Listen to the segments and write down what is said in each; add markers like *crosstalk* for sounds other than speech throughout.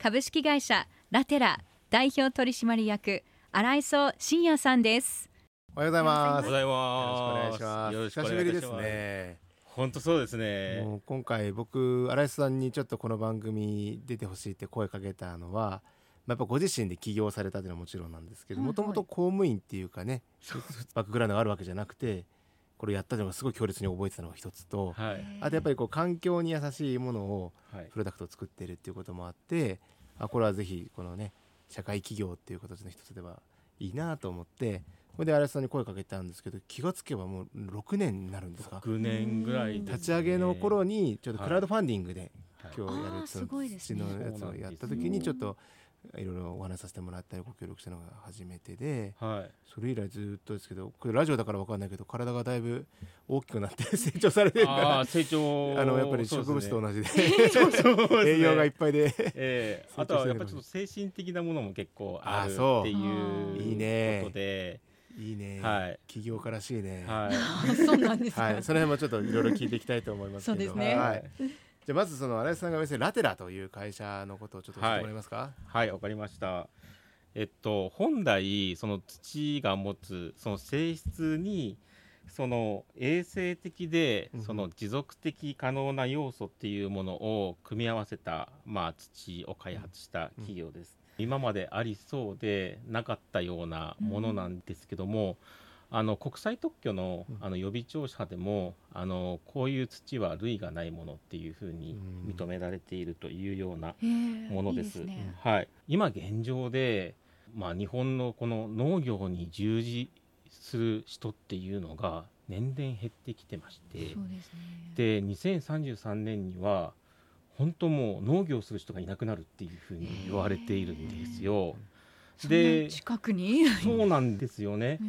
株式会社ラテラ代表取締役新磯真也さんですおはようございます。おはようよろございます。しくお願いします。よろしくお久しぶりです願いいたします。ね。本当そうですね。もう今回僕荒井さんにちょっとこの番組出てほしいって声かけたのは、まあ、やっぱご自身で起業されたというのはもちろんなんですけど、もともと公務員っていうかね、バックグラウンドがあるわけじゃなくて、これやったのがすごい強烈に覚えてたのが一つと、はい。あとやっぱりこう環境に優しいものをはい。プロダクトを作っているっていうこともあって、あこれはぜひこのね社会起業っていう形の一つではいいなと思って。これで荒井さんに声かけたんですけど気がつけばもう6年になるんですか？6年ぐらいですね立ち上げの頃にちょっとクラウドファンディングではい今日やるそのすごいですね土のやつをやった時にちょっといろいろお話しさせてもらったりご協力したのが初めてではい。それ以来ずっとですけどこれラジオだから分かんないけど体がだいぶ大きくなって成長されてるからああ成長。あのやっぱり植物と同同じで *laughs* そうそうですね。栄養がいっぱいでええ。成長あとはやっぱりちょっと精神的なものも結構あるあそうっていういいねことで、いいね。はい。起業家らしいね。はい。あ *laughs* そうなんですか、はい。その辺もちょっといろいろ聞いていきたいと思いますけど。そうですね。はいじゃあまずその荒井さんが別にラテラという会社のことをちょっと教えてもらえますか？はい、わかりました。えっと、本来、その土が持つ、その性質に。その衛生的でうん、その持続的可能な要素っていうものを組み合わせた、まあ、土を開発した企業です。今までありそうでなかったようなものなんですけども。あの国際特許のうん。あの予備調査でもあのこういう土は類がないものっていうふうにうん。認められているというようなものです。はい、今現状で、まあ、日本のこの農業に従事する人っていうのが年々減ってきてましてそうですね。で2033年には本当もう農業する人がいなくなるっていうふうに言われているんですよ。そんなで近くに？そうなんですよねう。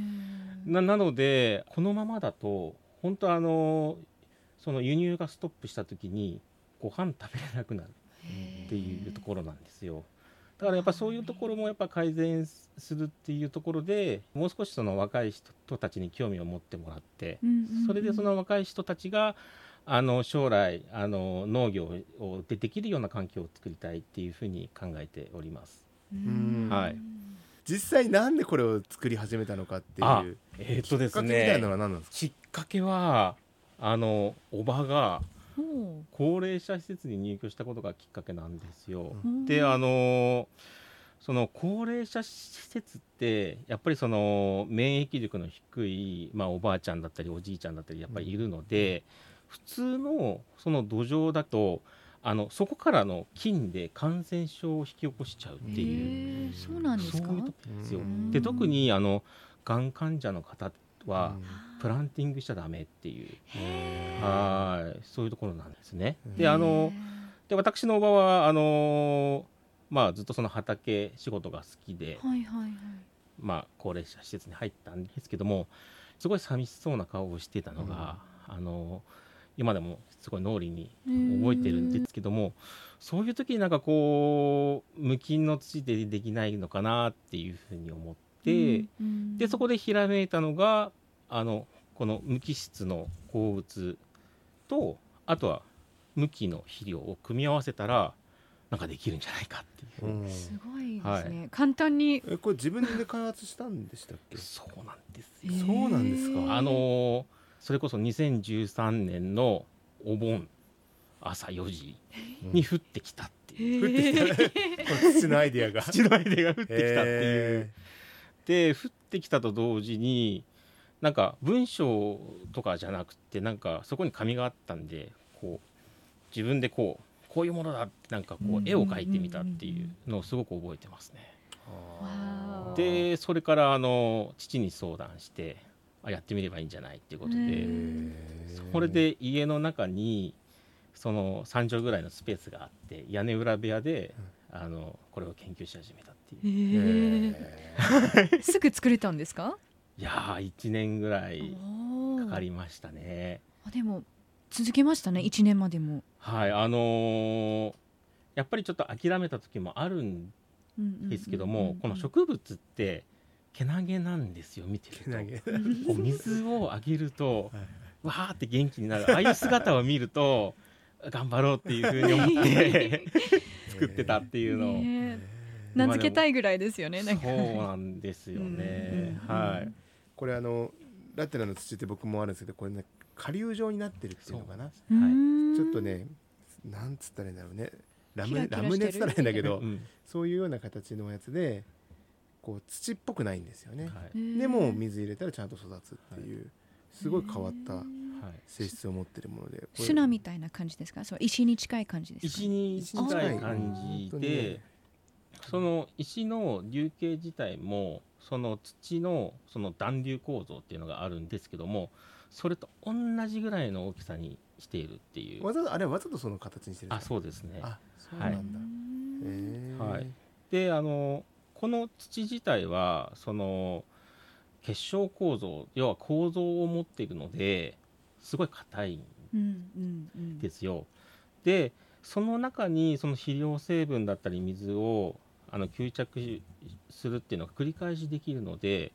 んななのでこのままだと本当あのその輸入がストップした時にご飯食べれなくなる。っていうところなんですよ。だからやっぱそういうところもやっぱ改善するっていうところでもう少しその若い人たちに興味を持ってもらってうんうんうんそれでその若い人たちがあの将来あの農業をでできるような環境を作りたいっていうふうに考えております。うんはい実際なんでこれを作り始めたのかってあいうえーっとですきっかけみたいなのねは何なんですか？きっかけはあのおばがほ高齢者施設に入居したことがきっかけなんですよ。うであのその高齢者施設ってやっぱりその免疫力の低い、まあ、おばあちゃんだったりおじいちゃんだったりやっぱりいるので、普通のその土壌だとあのそこからの菌で感染症を引き起こしちゃうっていう。そうなんですか？そういうとこですよ。うん。で特にあのがん患者の方はうん。プランティングしちゃダメっていう、はい。そういうところなんですね。うん。であので私のおばはあのまあずっとその畑仕事が好きで、はいはいはい。まあ、高齢者施設に入ったんですけどもすごい寂しそうな顔をしていたのが、あの今でもすごい脳裏に覚えてるんですけどもそういう時になんかこう無菌の土でできないのかなっていうふうに思って、でそこででひらめいたのがあのこの無機質の鉱物とあとは無機の肥料を組み合わせたらなんかできるんじゃないかっていう、うん。すごいですね、簡単に。えこれ自分で開発したんでしたっけ？そうなんですへよ。そうなんですか。あのーそれこそ2013年のお盆朝4時に降ってきたっていう、降ってきた土のアイディアが。土のアイデアが降ってきたっていう。へで降ってきたと同時になんか文章とかじゃなくてなんかそこに紙があったんでこう自分でこうこういうものだってなんかこう絵を描いてみたっていうのをすごく覚えてますね。でそれからあの父に相談してあやってみればいいんじゃないっていうことへでー。それで家の中にその3畳ぐらいのスペースがあって屋根裏部屋であのこれを研究し始めたっていう。すぐ作れたんですか？いやー1年ぐらいかかかりましたね。あでも続けましたね一年までも、はいあのーやっぱりちょっと諦めた時もあるんですけども、この植物ってけなげなんですよ見てると。こう水をあげるとはいわーって元気になる。ああいう姿を見ると頑張ろうっていうふうに思って *laughs* 作ってたっていうのを、ねえ。え。名付けたいぐらいですよねなんか。そうなんですよね、はい。これあのラテナの土って僕もあるんですけどこれね下流状になってるっていうのかな。はい。ちょっとねなんつったらいいんだろうね。ラムキラキララムネっつったらいいんだけどうん。そういうような形のやつでこう土っぽくないんですよね、はい。でも水入れたらちゃんと育つっていう、すごい変わったはい。性質を持ってるもので。砂みたいな感じですか？そう石に近い感じですか？石に近い感じでねその石の流形自体もその土のその団粒構造っていうのがあるんですけどもそれと同じぐらいの大きさにしているっていう。わざとあれはわざとその形にしてるんあですか？そうですね。あそうなんだ、うん。へー。はい。であのこの土自体はその結晶構造要は構造を持っているのですごい硬いんうんうんうんですよ。でその中にその肥料成分だったり水をあの吸着するっていうのが繰り返しできるので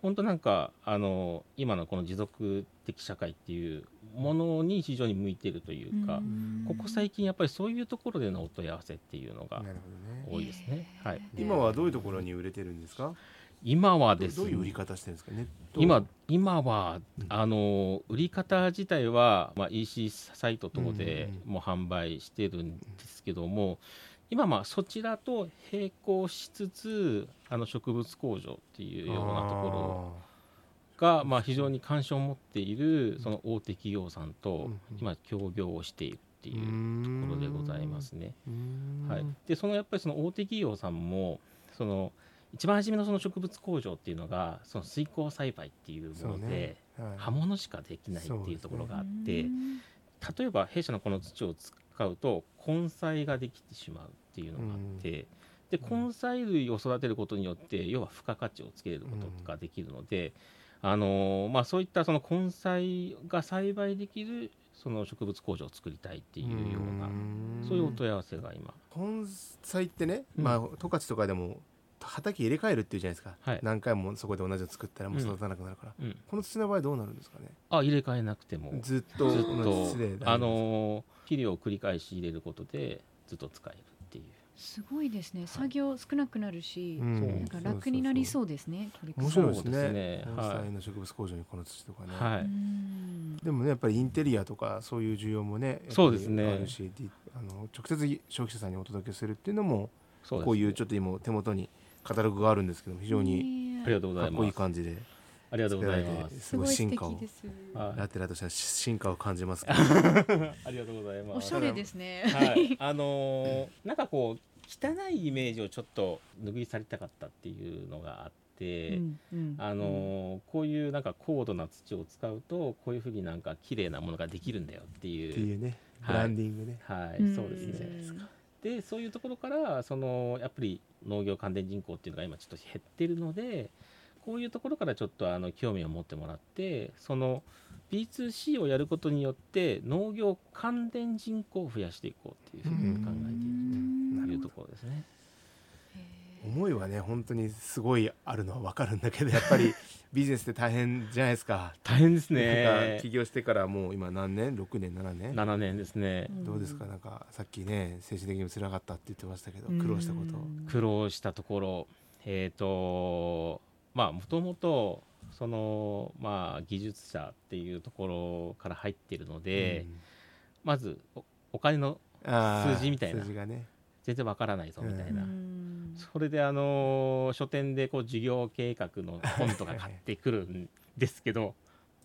本当なんかあの今のこの持続的社会っていうものに非常に向いているというか、うん。ここ最近やっぱりそういうところでのお問い合わせっていうのがなるほどね。多いですね。はい、今はどういうところに売れてるんですか？今はどですねどういう売り方してるんですか？ね今今は、うんあの売り方自体は、まあ、EC サイト等でうんもう販売してるんですけども、今まあそちらと並行しつつあの植物工場っていうようなところがまあ非常に関心を持っているその大手企業さんとうん。今協業をしているっていうところでございますね。はい、でそのやっぱりその大手企業さんもその一番初めのその植物工場っていうのがその水耕栽培っていうもので、ね。はい。刃物しかできないっていうところがあって、うん例えば弊社のこの土を使うと根菜ができてしまうっていうのがあって、で根菜類を育てることによって要は付加価値をつけることができるので、あのまあ、そういったその根菜が栽培できるその植物工場を作りたいっていうような、そういうお問い合わせが今。根菜ってね、うん。まあ十勝とかでも畑入れ替えるっていうじゃないですか、はい。何回もそこで同じの作ったらもう育たなくなるから、うん、この土の場合どうなるんですかね？あ入れ替えなくても。ずっとずっとあの肥料を繰り返し入れることでずっと使えるすごいですね。作業少なくなるし、うん。なんか楽になりそうですね面白いですそうですね。ね根はい。菜の植物工場にこの土とかね、はい、うん。でもねやっぱりインテリアとかそういう需要もねそうですね。あるしあの直接消費者さんにお届けするっていうのもこういうちょっと今手元にカタログがあるんですけども非常にねありがとうごかっこいざいますい感じでありがとうございます。すごい進化をラテラとしては進化を感じますけど。ありがとうございます。おしゃれですね。はい、*laughs* あのーなんかこう汚いイメージをちょっと拭い去りたかったっていうのがあって、うんうん。あのーこういうなんか高度な土を使うとこういうふうになんか綺麗なものができるんだよってっていういうね。はい。ブランディングね、はい、ん。そうですね。でそういうところからそのやっぱり農業関連人口っていうのが今ちょっと減ってるのでこういうところからちょっとあの興味を持ってもらってその B2C をやることによって農業関連人口を増やしていこうっていうふうに考えているというところですね。思いはね本当にすごいあるのは分かるんだけどやっぱり *laughs* ビジネスって大変じゃないですか。大変ですなんかね起業してからもう今何年？6年？7年？7年ですね。どうですか？なんかさっきね精神的にも辛かったって言ってましたけど苦労したこと。苦労したところ。えっ、とまあもともとそのまあ技術者っていうところから入っているので、まずおお金の数字みたいな。数字がね。全然わからないぞみたいな、うん。それであのー書店でこう事業計画の本とか買ってくるんですけど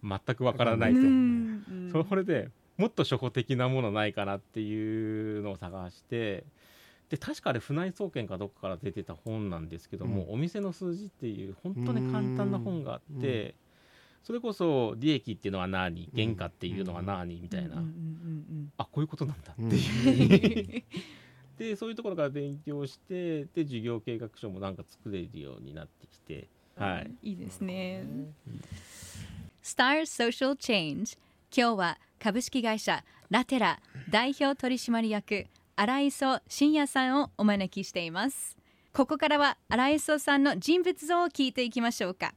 全くわからないと、うん。それでもっと初歩的なものないかなっていうのを探してで確かあれ船井総研かどっかから出てた本なんですけども、うお店の数字っていう本当に簡単な本があって、うん。それこそ利益っていうのは何？原価っていうのは何？みたいな、うんうんあこういうことなんだってうんいう、うん。*laughs* *laughs* でそういうところから勉強してで授業計画書もなんか作れるようになってきて、はい、いいですね。Star Social Change 今日は株式会社ラテラ代表取締役荒磯真也さんをお招きしていますここからは荒磯さんの人物像を聞いていきましょうか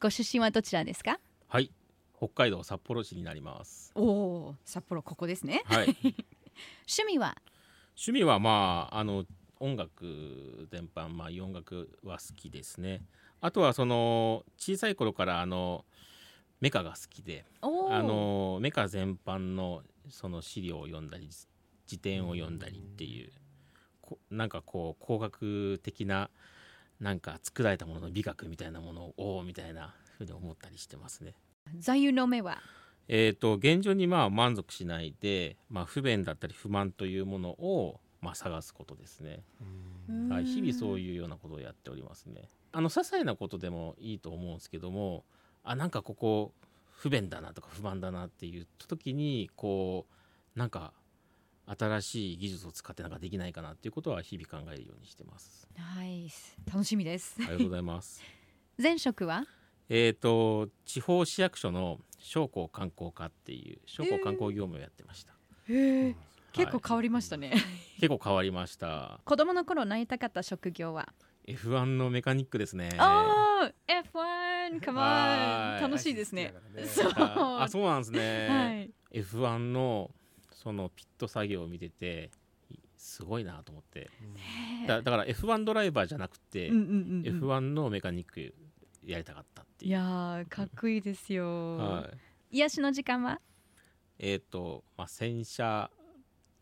ご出身はどちらですかはい、北海道札幌市になります。おお札幌ここですねはい、趣味は趣味はまああの音楽全般まあ音楽は好きですね。あとはその小さい頃からあのメカが好きで、あのメカ全般のその資料を読んだり辞典を読んだりっていうこなんかこう工学的ななんか作られたものの美学みたいなものをみたいなふうに思ったりしてますね。座右の銘は？えー、と現状にまあ満足しないで、まあ、不便だったり不満というものをまあ探すことですね、はい、日々そうういうようなことをやっておりますね。あの些細なことでもいいと思うんですけどもあなんかここ不便だなとか不満だなっていう時にこうなんか新しい技術を使ってなんかできないかなっていうことは日々考えるようにしてます。はい楽しみです。ありがとうございます。*laughs* 前職は？えーと地方市役所の商工観光課っていう商工観光業務をやってました、へえ結構はい変わりましたね、結構変わりました。子供の頃なりたかった職業は？F1 のメカニックですね。ああ F1 come は on い。楽しいですね。大好きそう。あそうなんですね。はい、F1 のそのピット作業を見ててすごいなと思って。だだから F1 ドライバーじゃなくて、うんうんうんうん。F1 のメカニックやりたかったっていう。いやーかっこいいですよ、はい、癒しの時間は？えっ、と、まあ、洗車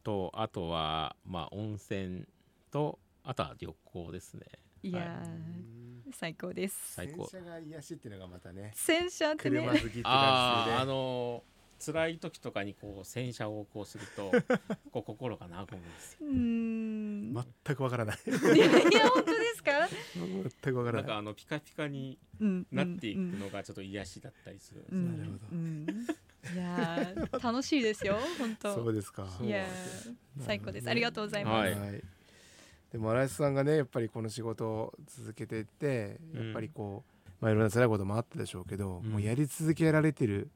とあとは、まあ、温泉とあとは旅行ですね。いやー、は最高です。最高。洗車が癒しっていうのがまたね洗車ってね。車好きって感あああじでねの辛い時とかにこう洗車をこうすると *laughs* こう心が和むんですよ。うーん、全くわからない。いや本当ですか、全くわからない。なんかあのピカピカにうん、なっていくうんのがちょっと癒しだったりするすよ。うん。なるほど。うん。いやー楽しいですよ本当。*laughs* そうですか。いやー最高です。ありがとうございます、はい。でも荒井さんがねやっぱりこの仕事を続けていってうんやっぱりこう、まあ、いろんな辛いこともあったでしょうけど、うん。もうやり続けられてるうん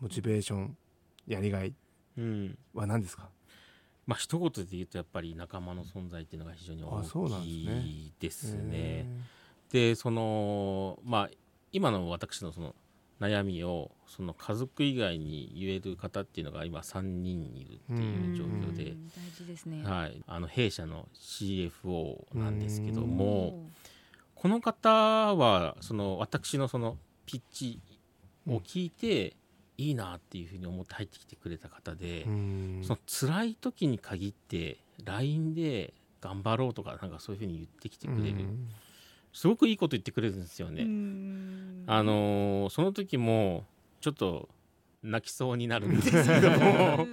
モチベーションやりがいうん。は何ですか？まあ一言で言うとやっぱり仲間の存在っていうのが非常にあそうなん大ですね。きいですへね。でそのまあ今の私のその悩みをその家族以外に言える方っていうのが今3人いるっていう状況で、うん。大事ですね。はい、あの弊社の CFO なんですけどうん。もこの方はその私のそのピッチを聞いていいなっていうふうに思って入ってきてくれた方で、うん。その辛い時に限って LINE で頑張ろうとかなんかそういうふうに言ってきてくれる、うん。すごくいいこと言ってくれるんですよね。うん。あのーその時もちょっと泣きそうになるんですけども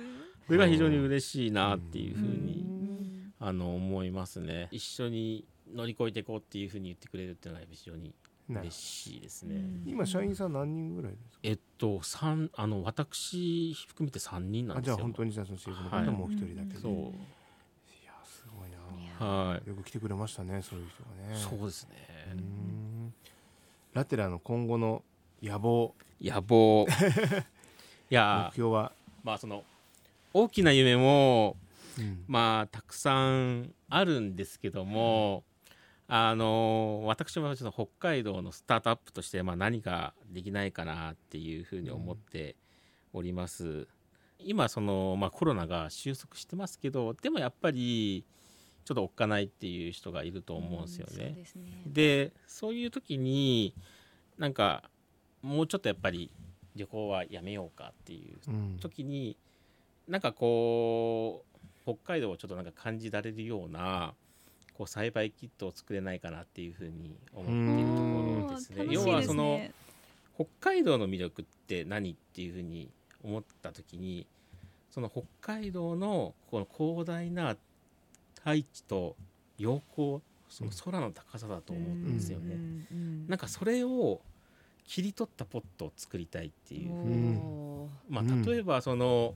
それが非常に嬉しいなっていうふううにん。あの思いますね。一緒に乗り越えていこうっていうふうに言ってくれるっていうのが非常に嬉しいですね。うん。今社員さん何人ぐらいですか？えっと三あの私含めて3人なんですよ。あじゃあ本当にじゃあそのシェフのはい。方もう一人だけで、そう。いやすごいな。はい、よく来てくれましたねそういう人がね。そうですね。うん。ラテラの今後の野望。野望。*laughs* い目や標は、まあその大きな夢もうん。まあたくさんあるんですけども、あの私もちょっと北海道のスタートアップとしてまあ何かできないかなっていうふうに思っております。今その、まあ、コロナが収束してますけどでもやっぱりちょっとおっかないっていう人がいると思うんですよね。そうですねでそういう時になんかもうちょっとやっぱり旅行はやめようかっていううん時になんかこう北海道をちょっとなんか感じられるようなこう栽培キットを作れないかなっていうふうに思っているところですね。おー要はその北海道の魅力って何っていうふうに思った時にその北海道のこの広大な大地と陽光その空の高さだと思うんですよね。なんかそれを切り取ったポットを作りたいっていう、まあ、うん例えばその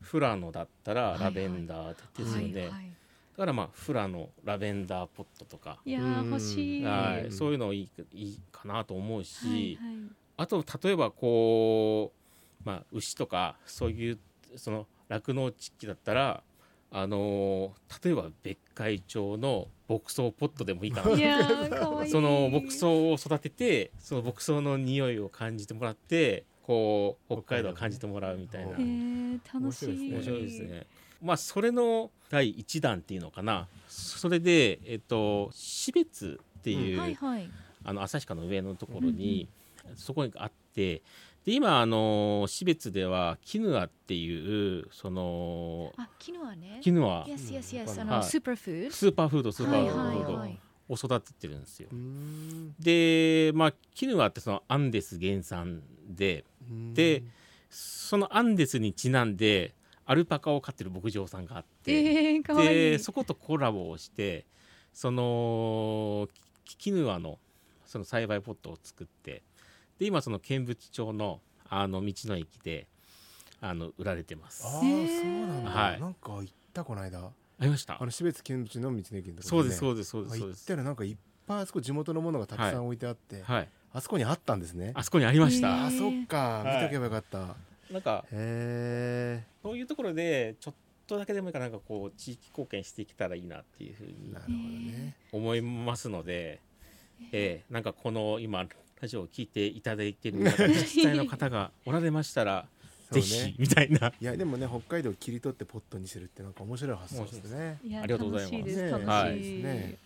フラノだったらはいラベンダーですよね、はいはいからまあフラのラベンダーポットとか、いやー欲しい。はい、うんそういうのいいいいかなと思うし、はいはいあと例えばこう、まあ、牛とかそういうその酪農地域だったらあのー例えば別海町の牧草ポットでもいいかな。*laughs* その牧草を育ててその牧草の匂いを感じてもらってこう北海道を感じてもらうみたいなへー楽しい。面白いですね。まあそれの第一弾っていうのかなそれでえっと士別っていう、はいはい。あの旭川の上のところに、そこにあってで今あの士別ではキヌアっていうそのあキヌアね。キヌア Yes yes うん yes あはいのスーパーフード。スーパーフードスーパーフはいはいードはい。を育ててるんですよ。うーんでまあキヌアってそのアンデス原産ででそのアンデスにちなんでアルパカを飼ってる牧場さんがあって、えーで。そことコラボをしてそのキキヌアのその栽培ポットを作ってで今その見物町のあの道の駅であの売られてます。あああそうなんだ、はい。なんか行ったこの間りました？あの標津見物の道の駅のとこそうですうそうですそうです。あ行っそうですたらなんかいっぱいあそこ地元のものがたくさん置いてあって、はい。あそこにあったんですね。あそこにありましへた。ーあそっか。はい見とけばよかった、へなんかえそういうところでちょっとだけでもいいからなんかこう地域貢献していけたらいいなっていうふうになるほどね。思いますので、えー。なんかこの今ラジオを聞いていただいている方実際の方がおられましたらぜね。ひみたいな。いやでもね北海道を切り取ってポットにするってなんか面白い発想ですね。ありがとうございます。楽しいです。ね。はい。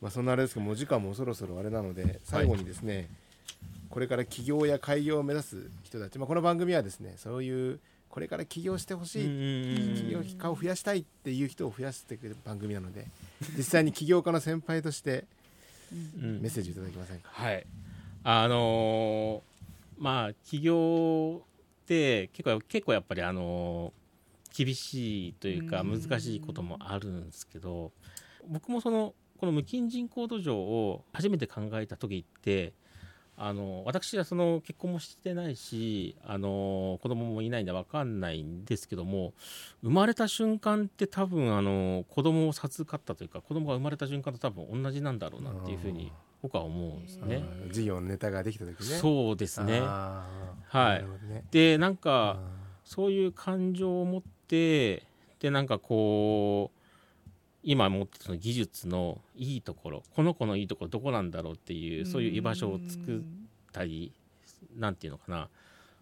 まあそんなあれですけどもう時間もそろそろあれなので最後にですね、これから起業や開業を目指す人たち、まあ、この番組はですねそういうこれから起業してほしい起業家を増やしたいっていう人を増やしてくれる番組なので実際に起業家の先輩としてうん。メッセージいただけませんか、はい。あのーまあ起業って結構結構やっぱりあのー厳しいというかうん難しいこともあるんですけど僕もそのこの無菌人工土壌を初めて考えた時ってあの私はその結婚もしてないしあの子供もいないんで分かんないんですけども生まれた瞬間って多分あの子供を授かったというか子供が生まれた瞬間と多分同じなんだろうなっていうふうに僕は思うんですね。あー事業のネタができた時ね。そうですね。はい。ね。でなんあかそういう感情を持ってでなんかこう今持ってるその技術のいいところこの子のいいところどこなんだろうっていうそういう居場所を作ったりなんていうのかな。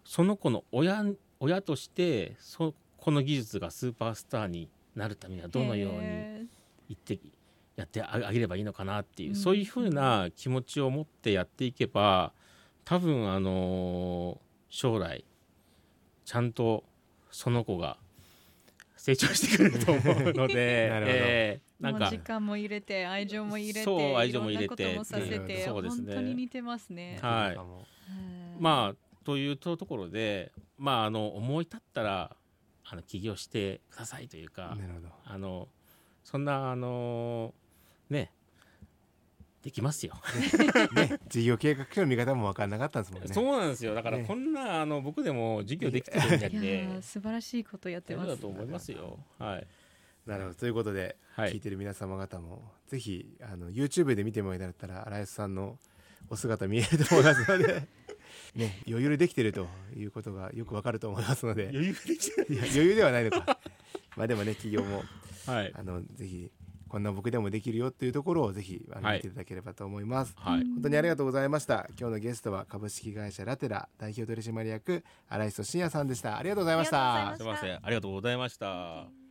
その子の親親としてそこの技術がスーパースターになるためにはどのようにへ言ってやってあげればいいのかなっていう、うん。そういうふうな気持ちを持ってやっていけば多分あの将来ちゃんとその子が成長してくれると思うので *laughs* なるほど。えーなんか。時間も入れて愛情も入れてそう愛情も入れてもさせてそうですね。本当に似てますね。はい。まあというところでまああの思い立ったらあの起業してくださいというか、あのそんなあのねできますよ。ね事業計画書の見方も分かんなかったんですもんねそうなんですよだからねこんなあの僕でも授業できてるんだっいやてー素晴らしいことやってます。だと思いますよ。はい。なるほどということで、はい聞いてる皆様方もぜひあの YouTube で見てもらえたら荒安さんのお姿見えると思いますので、*laughs* ね、余裕でできてるということがよくわかると思いますので余裕できていや余裕ではないのかまあでもね企業もはい。あのぜひこんな僕でもできるよっていうところをぜひあのはい見ていただければと思います。はい。本当にありがとうございました。今日のゲストは株式会社ラテラ代表取締役荒磯真也さんでした。ありがとうございました。すみません。ありがとうございました。